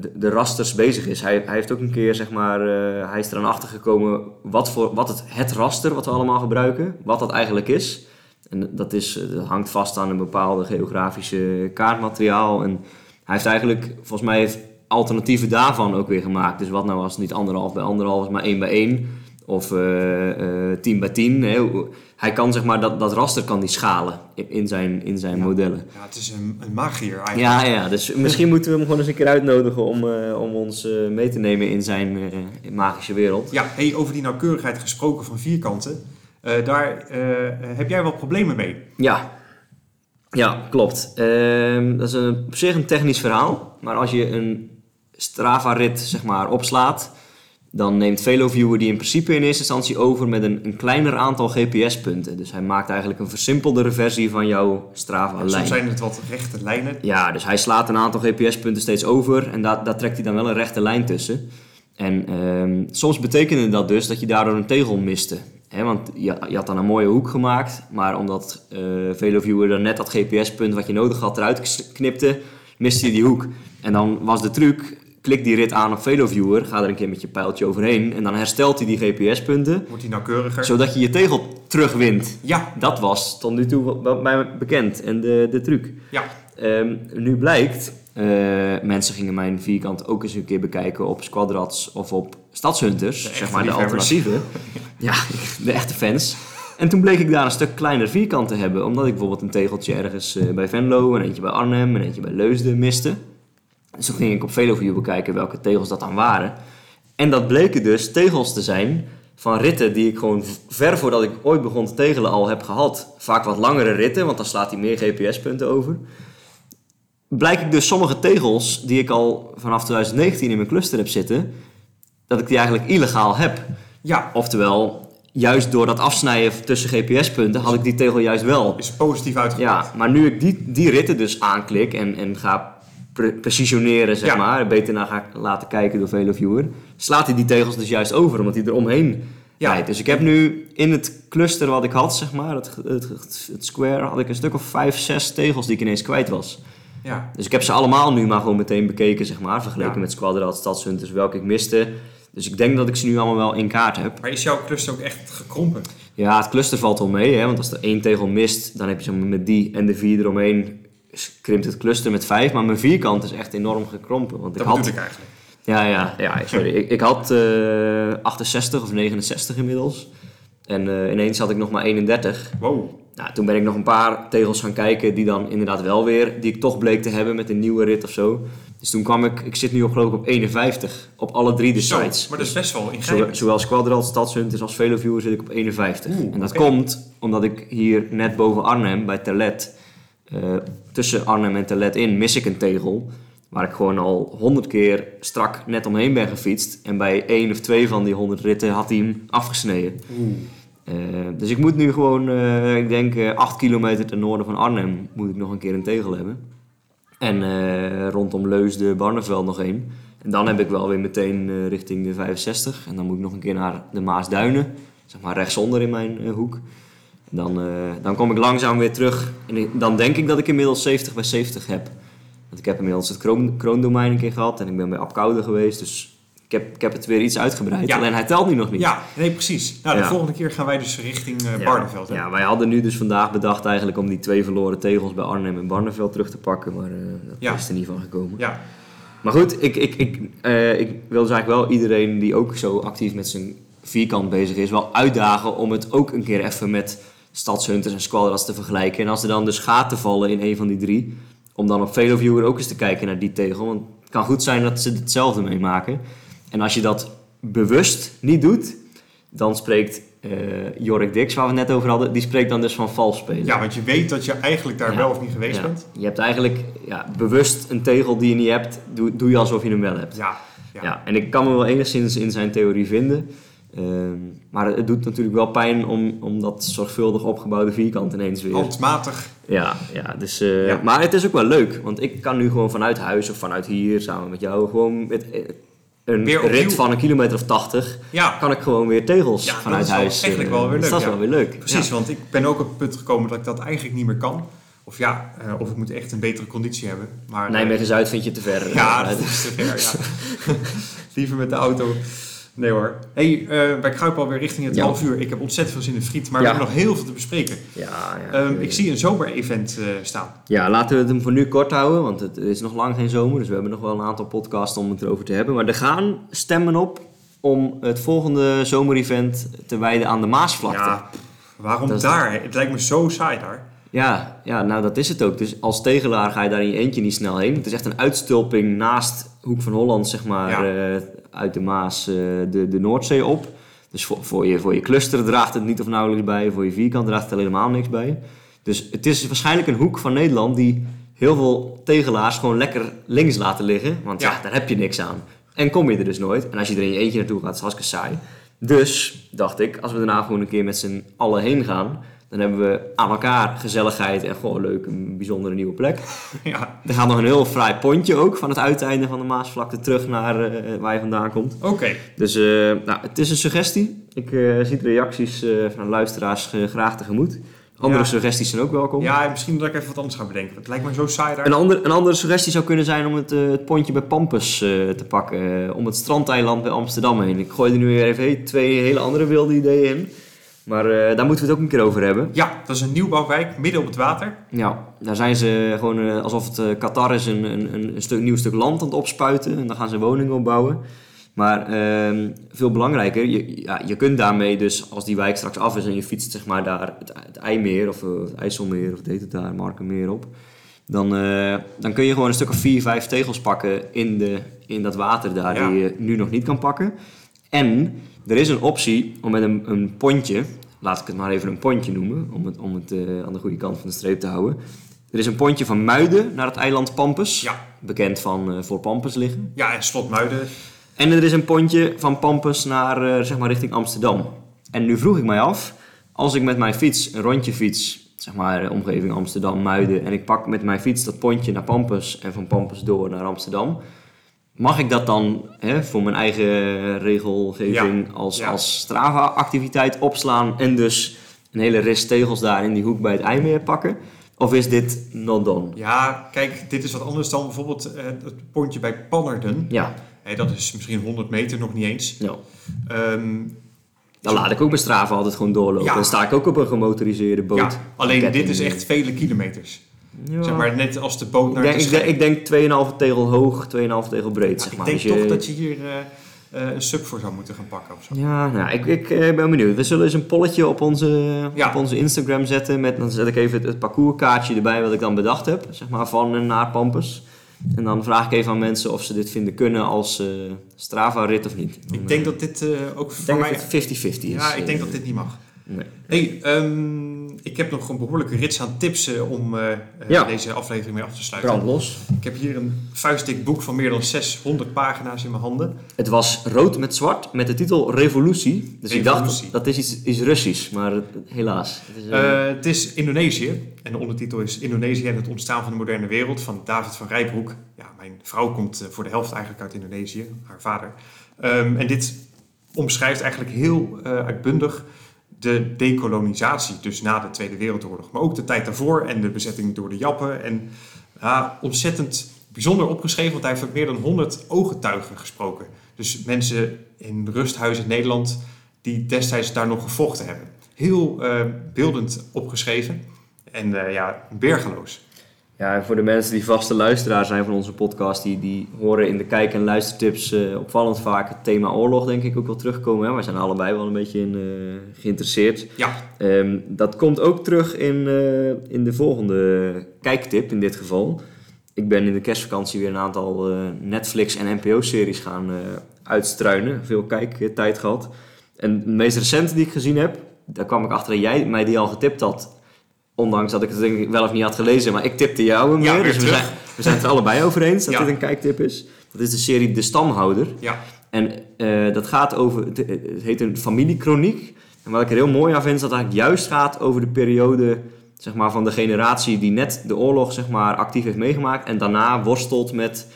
de, de rasters bezig is. Hij, hij heeft ook een keer, zeg maar, eh, hij is eraan achter gekomen wat, voor, wat het, het raster wat we allemaal gebruiken, wat dat eigenlijk is. En dat, is, dat hangt vast aan een bepaalde geografische kaartmateriaal. En hij heeft eigenlijk, volgens mij, heeft alternatieven daarvan ook weer gemaakt. Dus wat nou als het niet anderhalf bij anderhalf, maar één bij één of uh, uh, 10 bij 10. Hè. Hij kan zeg maar dat, dat raster kan die schalen in, zijn, in zijn ja. modellen. Ja, het is een, een magier eigenlijk. Ja, ja, dus misschien moeten we hem gewoon eens een keer uitnodigen om, uh, om ons uh, mee te nemen in zijn uh, magische wereld. Ja, hey, over die nauwkeurigheid gesproken van vierkanten. daar heb jij wel problemen mee? Ja, ja klopt. Ehm, dat is een, op zich een technisch verhaal. Maar als je een Strava-rit zeg maar, opslaat dan neemt VeloViewer die in principe in eerste instantie over met een, een kleiner aantal GPS-punten. Dus hij maakt eigenlijk een versimpelde versie van jouw Strava-lijn. Ja, soms zijn het wat rechte lijnen. Ja, dus hij slaat een aantal GPS-punten steeds over en daar, daar trekt hij dan wel een rechte lijn tussen. En um, soms betekende dat dus dat je daardoor een tegel miste. He, want je, je, had dan een mooie hoek gemaakt, maar omdat uh, VeloViewer dan net dat GPS-punt wat je nodig had eruit knipte, miste je die hoek. En dan was de truc, klik die rit aan op VeloViewer, ga er een keer met je pijltje overheen en dan herstelt hij die GPS-punten. Wordt hij nauwkeuriger. Zodat je je tegel terugwint. Ja. Dat was tot nu toe mij bekend en de, de truc. Ja. Um, nu blijkt, uh, mensen gingen mijn vierkant ook eens een keer bekijken op Squadrats of op Stadshunters, zeg maar de alternatieven. ja, de echte fans. En toen bleek ik daar een stuk kleiner vierkant te hebben, omdat ik bijvoorbeeld een tegeltje ergens uh, bij Venlo, een eentje bij Arnhem, een eentje bij Leusden miste. Dus toen ging ik op VeloView bekijken welke tegels dat dan waren. En dat bleken dus tegels te zijn van ritten die ik gewoon ver voordat ik ooit begon te tegelen al heb gehad. Vaak wat langere ritten, want dan slaat hij meer GPS-punten over. Blijk ik dus sommige tegels die ik al vanaf 2019 in mijn cluster heb zitten, dat ik die eigenlijk illegaal heb. Ja. Oftewel, juist door dat afsnijden tussen GPS-punten had ik die tegel juist wel. Is positief uitgepakt. Ja, maar nu ik die, die ritten dus aanklik en, en ga pre precisioneren, zeg Ja. maar, beter naar ga laten kijken door VeloViewer, slaat hij die tegels dus juist over, omdat hij er omheen Ja. rijdt. Dus ik heb nu in het cluster wat ik had, zeg maar, het, het, het, het square, had ik een stuk of vijf, zes tegels die ik ineens kwijt was. Ja. Dus ik heb ze allemaal nu maar gewoon meteen bekeken, zeg maar, vergeleken Ja. met Squadrat, Stadshunters, welke ik miste. Dus ik denk dat ik ze nu allemaal wel in kaart heb. Maar is jouw cluster ook echt gekrompen? Ja, het cluster valt wel mee, hè, want als er één tegel mist, dan heb je maar, met die en de vier eromheen krimpt het cluster met vijf. Maar mijn vierkant is echt enorm gekrompen. Want ik Dat had, ik eigenlijk. Ja, ja, ja sorry. ik, ik had eh 68 of 69 inmiddels. En eh, ineens had ik nog maar 31. Wow. Nou, toen ben ik nog een paar tegels gaan kijken die dan inderdaad wel weer, die ik toch bleek te hebben met een nieuwe rit of zo. Dus toen kwam ik, ik zit nu op geloof ik op 51 op alle drie de Zo, sites. maar dat is best wel ingrijpend. zowel Squadrat, Stadshunters als VeloViewer zit ik op 51. Oeh, en dat komt omdat ik hier net boven Arnhem bij Terlet, eh, tussen Arnhem en Terlet in, mis ik een tegel. Waar ik gewoon al 100 keer strak net omheen ben gefietst. En bij één of twee van die 100 ritten had hij hem afgesneden. Eh, dus ik moet nu gewoon, eh, ik denk, 8 kilometer ten noorden van Arnhem moet ik nog een keer een tegel hebben. En rondom Leusden, Barneveld nog één. En dan heb ik wel weer meteen richting de 65. En dan moet ik nog een keer naar de Maasduinen. Zeg maar rechtsonder in mijn hoek. Dan, eh, dan kom ik langzaam weer terug. En dan denk ik dat ik inmiddels 70 bij 70 heb. Want ik heb inmiddels het kroon, kroondomein een keer gehad. En ik ben bij Apkoude geweest. Dus ik heb, ik heb het weer iets uitgebreid. Ja. Alleen hij telt nu nog niet. Ja, nee, precies. Nou, de Ja. volgende keer gaan wij dus richting eh Ja. Barneveld. hè? Ja, wij hadden nu dus vandaag bedacht eigenlijk om die twee verloren tegels bij Arnhem en Barneveld terug te pakken. Maar eh, dat is er niet van gekomen. Ja. Maar goed, ik, ik, ik, ik wil dus eigenlijk wel iedereen die ook zo actief met zijn vierkant bezig is, wel uitdagen om het ook een keer even met stadshunters en squadrats te vergelijken. En als er dan dus gaten vallen in een van die drie, om dan op VeloViewer ook eens te kijken naar die tegel. Want het kan goed zijn dat ze hetzelfde meemaken. En als je dat bewust niet doet, dan spreekt eh Jorik Dix, waar we het net over hadden, die spreekt dan dus van vals spelen. ja, want je weet dat je eigenlijk daar Ja. wel of niet geweest Ja. bent. Je hebt eigenlijk ja, bewust een tegel die je niet hebt, doe, doe je alsof je hem wel hebt. Ja. Ja. en ik kan me wel enigszins in zijn theorie vinden. Ehm, maar het doet natuurlijk wel pijn om, om dat zorgvuldig opgebouwde vierkant ineens weer. Handmatig. Ja, ja, dus, eh, Ja. maar het is ook wel leuk. Want ik kan nu gewoon vanuit huis of vanuit hier samen met jou gewoon met eh, een Weer opnieuw. rit van een kilometer of 80 Ja, kan ik gewoon weer tegels Ja, dat vanuit is huis. eigenlijk eh, wel weer dus leuk, dat is ja. wel weer leuk. precies. Want ik ben ook op het punt gekomen dat ik dat eigenlijk niet meer kan. Of ja, of ik moet echt een betere conditie hebben. Maar, Nijmegen Zuid vind je te ver. Ja, dat is te ver, ja. Liever met de auto. Nee hoor. hey, uh, wij kruipen alweer richting het Ja. half uur. Ik heb ontzettend veel zin in friet, maar Ja. we hebben nog heel veel te bespreken. Ja, ja. Ehm, ik zie een zomer-event eh, staan. Ja, laten we het hem voor nu kort houden, want het is nog lang geen zomer. Dus we hebben nog wel een aantal podcasts om het erover te hebben. Maar er gaan stemmen op om het volgende zomerevent te wijden aan de Maasvlakte. Ja, waarom daar? Het lijkt me zo saai daar. Ja, ja, nou dat is het ook. Dus als tegelaar ga je daar in je eentje niet snel heen. Het is echt een uitstulping naast Hoek van Holland, zeg maar, Ja. eh, uit de Maas eh, de, de Noordzee op. Dus voor, voor, je, voor je cluster draagt het niet of nauwelijks bij. Voor je vierkant draagt het helemaal niks bij. Dus het is waarschijnlijk een hoek van Nederland die heel veel tegelaars gewoon lekker links laten liggen. Want ja, Ja. daar heb je niks aan. En kom je er dus nooit. En als je er in je eentje naartoe gaat, is het hartstikke saai. Dus dacht ik, als we daarna gewoon een keer met z'n allen heen gaan, dan hebben we aan elkaar gezelligheid en gewoon leuk, een bijzondere nieuwe plek. ja, Er gaat nog een heel fraai pontje ook van het uiteinde van de Maasvlakte terug naar eh, waar je vandaan komt. oké. Dus eh, nou, het is een suggestie. Ik eh, zie de reacties van luisteraars graag tegemoet. Andere Ja. suggesties zijn ook welkom. Ja, en misschien dat ik even wat anders ga bedenken. Het lijkt me zo saai daar. Een, ander, een andere suggestie zou kunnen zijn om het, het pontje bij Pampus te pakken. om het strandeiland bij Amsterdam heen. Ik gooi er nu weer even twee hele andere wilde ideeën in. Maar eh, daar moeten we het ook een keer over hebben. Ja, dat is een nieuwbouwwijk midden op het water. Ja, daar zijn ze gewoon eh, alsof het eh, Qatar is een, een, een, stuk, nieuw stuk land aan het opspuiten. En dan gaan ze woningen opbouwen. Maar ehm, veel belangrijker, je, ja, je kunt daarmee dus, als die wijk straks af is en je fietst zeg maar daar het, het IJmeer of het IJsselmeer of heet het daar, Markenmeer op. Dan, dan kun je gewoon een stuk of vier, vijf tegels pakken in, de, in dat water daar Ja. die je nu nog niet kan pakken. En er is een optie om met een, een pontje, laat ik het maar even een pontje noemen, om het, om het eh, aan de goede kant van de streep te houden. Er is een pontje van Muiden naar het eiland Pampus, Ja. bekend van eh, voor Pampus liggen. Ja, en Slot Muiden. En er is een pontje van Pampus naar, eh, zeg maar, richting Amsterdam. En nu vroeg ik mij af, als ik met mijn fiets een rondje fiets, zeg maar, omgeving Amsterdam, Muiden, en ik pak met mijn fiets dat pontje naar Pampus en van Pampus door naar Amsterdam, mag ik dat dan hè, voor mijn eigen regelgeving als, ja. als Strava-activiteit opslaan en dus een hele rest tegels daar in die hoek bij het IJmeer pakken? Of is dit not done? Ja, kijk, dit is wat anders dan bijvoorbeeld eh, het pontje bij Pannerden. Ja, dat is misschien 100 meter, nog niet eens. ja. Ehm, Dan laat ik ook mijn Strava altijd gewoon doorlopen. Ja. Dan sta ik ook op een gemotoriseerde boot. ja, alleen dit is echt vele kilometers. Ja. Zeg maar net als de boot ik, naar denk, de ik, denk, ik denk 2,5 tegel hoog, 2,5 tegel breed. Ja, zeg ik maar. denk Dus toch je- dat je hier eh, eh, een sub voor zou moeten gaan pakken of zo. Ja, nou, ik, ik eh, ben benieuwd. We zullen eens een polletje op onze, Ja. op onze Instagram zetten. Met, dan zet ik even het, het parcourskaartje erbij wat ik dan bedacht heb. Zeg maar van en naar Pampus. En dan vraag ik even aan mensen of ze dit vinden kunnen als eh, Strava-rit of niet. Dan, Ik denk dat dit eh, ook ik voor denk mij... dat het 50-50 is. Ja, ik denk dat dit niet mag. nee. hey, ehm, ik heb nog een behoorlijke rits aan tips eh, om eh, eh, Ja. deze aflevering mee af te sluiten. Brand los. Ik heb hier een vuistdik boek van meer dan 600 pagina's in mijn handen. Het was rood met zwart met de titel Revolutie. Dus ik dacht, dat is iets, iets Russisch, maar helaas. Het is, het is Indonesië. En de ondertitel is Indonesië en het ontstaan van de moderne wereld van David van Rijbroek. Ja, mijn vrouw komt voor de helft eigenlijk uit Indonesië, haar vader. Ehm, en dit omschrijft eigenlijk heel uitbundig de dekolonisatie, dus na de Tweede Wereldoorlog. Maar ook de tijd daarvoor en de bezetting door de Jappen. En ja, ontzettend bijzonder opgeschreven, want hij heeft meer dan 100 ooggetuigen gesproken. Dus mensen in rusthuizen in Nederland die destijds daar nog gevochten hebben. Heel eh, beeldend opgeschreven en eh, ja, bergeloos. Ja, voor de mensen die vaste luisteraar zijn van onze podcast, die, die horen in de kijk- en luistertips eh, opvallend vaak het thema oorlog, denk ik, ook wel terugkomen. Hè? Wij zijn allebei wel een beetje in eh, geïnteresseerd. Ja, Ehm, dat komt ook terug in, eh, in de volgende kijktip, in dit geval. Ik ben in de kerstvakantie weer een aantal Netflix- en NPO-series gaan uitstruinen. Veel kijktijd gehad. En de meest recente die ik gezien heb, daar kwam ik achter dat jij mij die al getipt had. Ondanks dat ik het denk ik wel of niet had gelezen, maar ik tipte jou hem Ja, weer. Dus we terug. zijn, we zijn het er allebei over eens dat Ja. dit een kijktip is. Dat is de serie De Stamhouder. ja, En eh, dat gaat over, het, het heet een familiekroniek. En wat ik er heel mooi aan vind, is dat het eigenlijk juist gaat over de periode zeg maar, van de generatie die net de oorlog zeg maar, actief heeft meegemaakt. En daarna worstelt met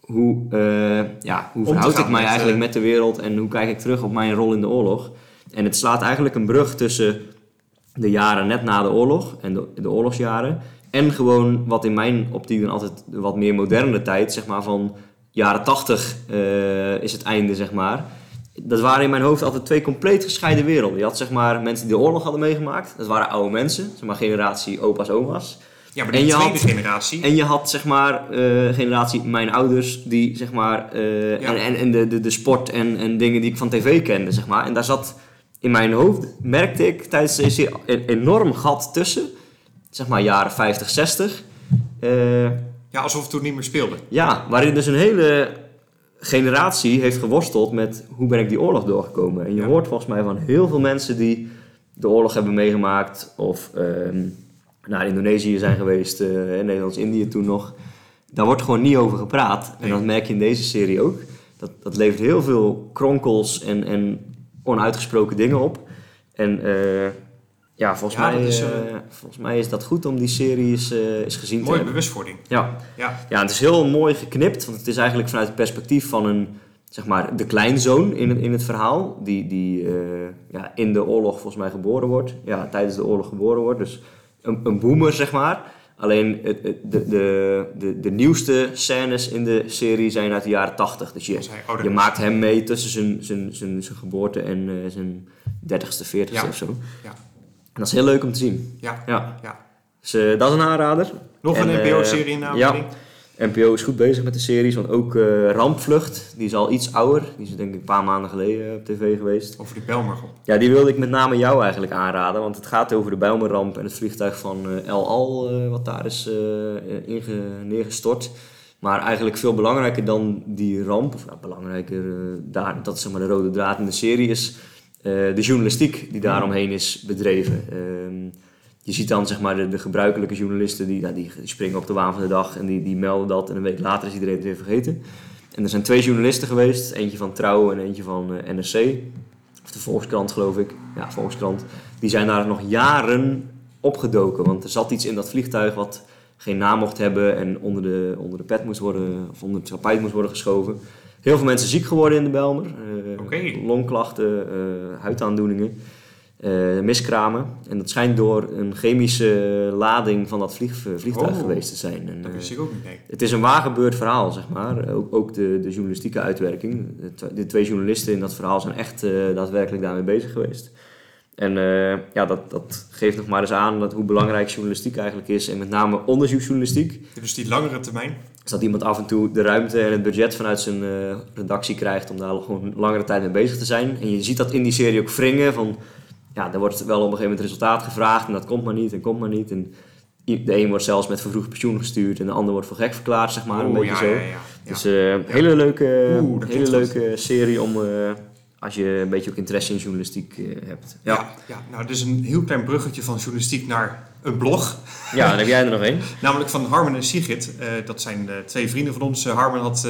hoe, eh, ja, hoe verhoud ik mij met, eigenlijk met de wereld en hoe kijk ik terug op mijn rol in de oorlog. En het slaat eigenlijk een brug tussen de jaren net na de oorlog en de, de oorlogsjaren. En gewoon wat in mijn optiek dan altijd wat meer moderne tijd, zeg maar van jaren 80 eh, is het einde, zeg maar. dat waren in mijn hoofd altijd twee compleet gescheiden werelden. Je had zeg maar mensen die de oorlog hadden meegemaakt. Dat waren oude mensen, zeg maar generatie opa's, oma's. Ja, maar de tweede had- generatie. En je had zeg maar eh, generatie mijn ouders die zeg maar eh, Ja. en, en, en de, de, de sport en, en dingen die ik van tv kende zeg maar. En daar zat in mijn hoofd merkte ik tijdens deze serie een enorm gat tussen. Zeg maar jaren 50, 60. Eh, Ja, alsof het toen niet meer speelde. ja, waarin dus een hele generatie heeft geworsteld met hoe ben ik die oorlog doorgekomen. En je Ja. hoort volgens mij van heel veel mensen die de oorlog hebben meegemaakt of ehm, naar Indonesië zijn geweest, eh Nederlands-Indië toen nog. Daar wordt gewoon niet over gepraat. En dat merk je in deze serie ook. Dat, dat levert heel veel kronkels en, en onuitgesproken dingen op. En eh, ja, volgens, Ja, mij, is, eh, eh, volgens mij is dat goed om die serie eens, eens gezien te Mooie hebben. bewustwording. Ja. Ja, Ja, het is heel mooi geknipt, want het is eigenlijk vanuit het perspectief van een, zeg maar, de kleinzoon in het, in het verhaal, die, die ja, in de oorlog volgens mij geboren wordt, ja, tijdens de oorlog geboren wordt, dus een, een boomer, zeg maar. Alleen het, het- de, de, de, de nieuwste scènes in de serie zijn uit de jaren 80, dus je, je maakt hem mee tussen zijn, zijn, zijn, zijn geboorte en eh, zijn 30ste, 40ste Ja. of zo. Ja. En dat is heel leuk om te zien. Ja, Ja. ja. Dus eh, dat is een aanrader. Nog En, een eh, NPO-serie in aanbieding. NPO is goed bezig met de series, want ook eh, Rampvlucht, die is al iets ouder. Die is denk ik een paar maanden geleden op tv geweest. Over die Belmergel. Ja, die wilde ik met name jou eigenlijk aanraden, want het gaat over de Bijlmerramp en het vliegtuig van eh, El Al, eh, wat daar is neergestort. Maar eigenlijk veel belangrijker dan die ramp, of nou, belangrijker, daar, dat is zeg maar de rode draad in de serie, is de journalistiek die daaromheen is bedreven. Je ziet dan zeg maar de, de gebruikelijke journalisten die, die springen op de waan van de dag en die, die melden dat en een week later is iedereen het weer vergeten. En er zijn twee journalisten geweest, eentje van Trouw en eentje van eh, NRC, of de Volkskrant geloof ik, ja Volkskrant. Die zijn daar nog jaren opgedoken, want er zat iets in dat vliegtuig wat geen naam mocht hebben en onder de, onder de pet moest worden, of onder het tapijt moest worden geschoven. Heel veel mensen ziek geworden in de Belmer. eh. Longklachten, eh, huidaandoeningen, eh, miskramen. En dat schijnt door een chemische lading van dat vlieg, vliegtuig Oh. geweest te zijn. En, Dat eh, wist ik ook niet. Nee. het is een waar gebeurd verhaal, zeg maar. Ook, ook de, de journalistieke uitwerking. De, tw- de twee journalisten in dat verhaal zijn echt eh, daadwerkelijk daarmee bezig geweest. En ja, dat, dat geeft nog maar eens aan dat hoe belangrijk journalistiek eigenlijk is. En met name onderzoeksjournalistiek. Dus die langere termijn. Dus dat iemand af en toe de ruimte en het budget vanuit zijn redactie krijgt om daar gewoon langere tijd mee bezig te zijn. En je ziet dat in die serie ook wringen van... Ja, er wordt wel op een gegeven moment resultaat gevraagd en dat komt maar niet en komt maar niet. En de een wordt zelfs met vervroegd pensioen gestuurd en de ander wordt voor gek verklaard, zeg maar. een oh, beetje ja, zo. ja, ja, ja. Dus eh, hele leuke, Oeh, hele leuke serie om, eh, als je een beetje ook interesse in journalistiek eh, hebt. Ja. Ja, ja, nou, dus een heel klein bruggetje van journalistiek naar een blog. ja, dan heb jij er nog één. Namelijk van Harmen en Sigrid. Dat zijn twee vrienden van ons. Harmen had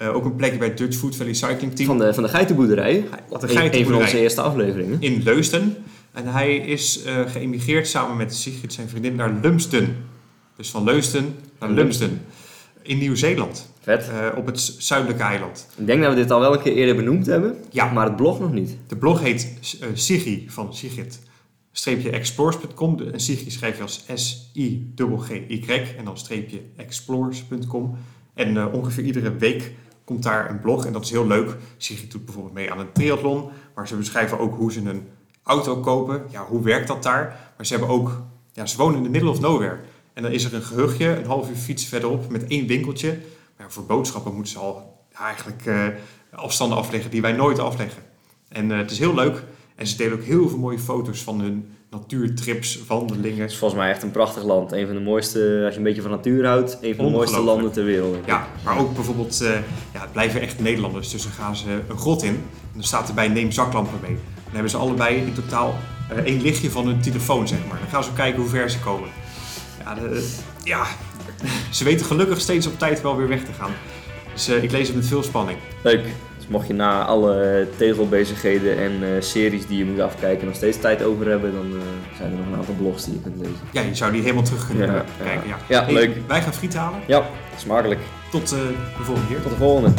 eh, ook een plekje bij het Dutch Food Valley Cycling Team Van de, van de geitenboerderij. Wat een Een- Een van geitenboerderij. onze eerste afleveringen. in Leusden. En hij is eh, geëmigreerd samen met Sigrid, zijn vriendin, naar Lumsden. Dus van Leusden naar Lumsden. In Nieuw-Zeeland. Vet. eh, op het zuidelijke eiland. Ik denk dat we dit al wel een keer eerder benoemd hebben. Ja. Maar het blog nog niet. De blog heet Siggy van Sigrid. Streepje explores.com. En Siggy schrijf je als S-I-G-Y. En dan streepje explores.com. En ongeveer iedere week komt daar een blog. En dat is heel leuk. Sigrid doet bijvoorbeeld mee aan een triathlon. Maar ze beschrijven ook hoe ze een auto kopen. Ja, hoe werkt dat daar? Maar ze hebben ook... Ja, ze wonen in the middle of nowhere. En dan is er een gehuchtje, een half uur fiets verderop, met één winkeltje. Maar voor boodschappen moeten ze al eigenlijk eh, afstanden afleggen die wij nooit afleggen. En eh, het is heel leuk. En ze delen ook heel veel mooie foto's van hun natuurtrips, wandelingen. Het is volgens mij echt een prachtig land. Een van de mooiste, als je een beetje van natuur houdt, een van de mooiste landen ter wereld. Ja, maar ook bijvoorbeeld, eh, ja, het blijven echt Nederlanders. Dus dan gaan ze een grot in. En dan staat erbij, neem zaklampen mee. Dan hebben ze allebei in totaal eh, één lichtje van hun telefoon, zeg maar. Dan gaan ze kijken hoe ver ze komen. Ja, de- ja, ze weten gelukkig steeds op tijd wel weer weg te gaan. Dus eh, ik lees het met veel spanning. Leuk. Mocht je na alle tegelbezigheden en eh, series die je moet afkijken nog steeds tijd over hebben, dan eh, zijn er nog een aantal blogs die je kunt lezen. Ja, je zou die helemaal terug kunnen Ja, kijken. Ja, ja. Ja, leuk. Wij gaan friet halen. Ja, smakelijk. Tot eh, de volgende keer. Tot de volgende.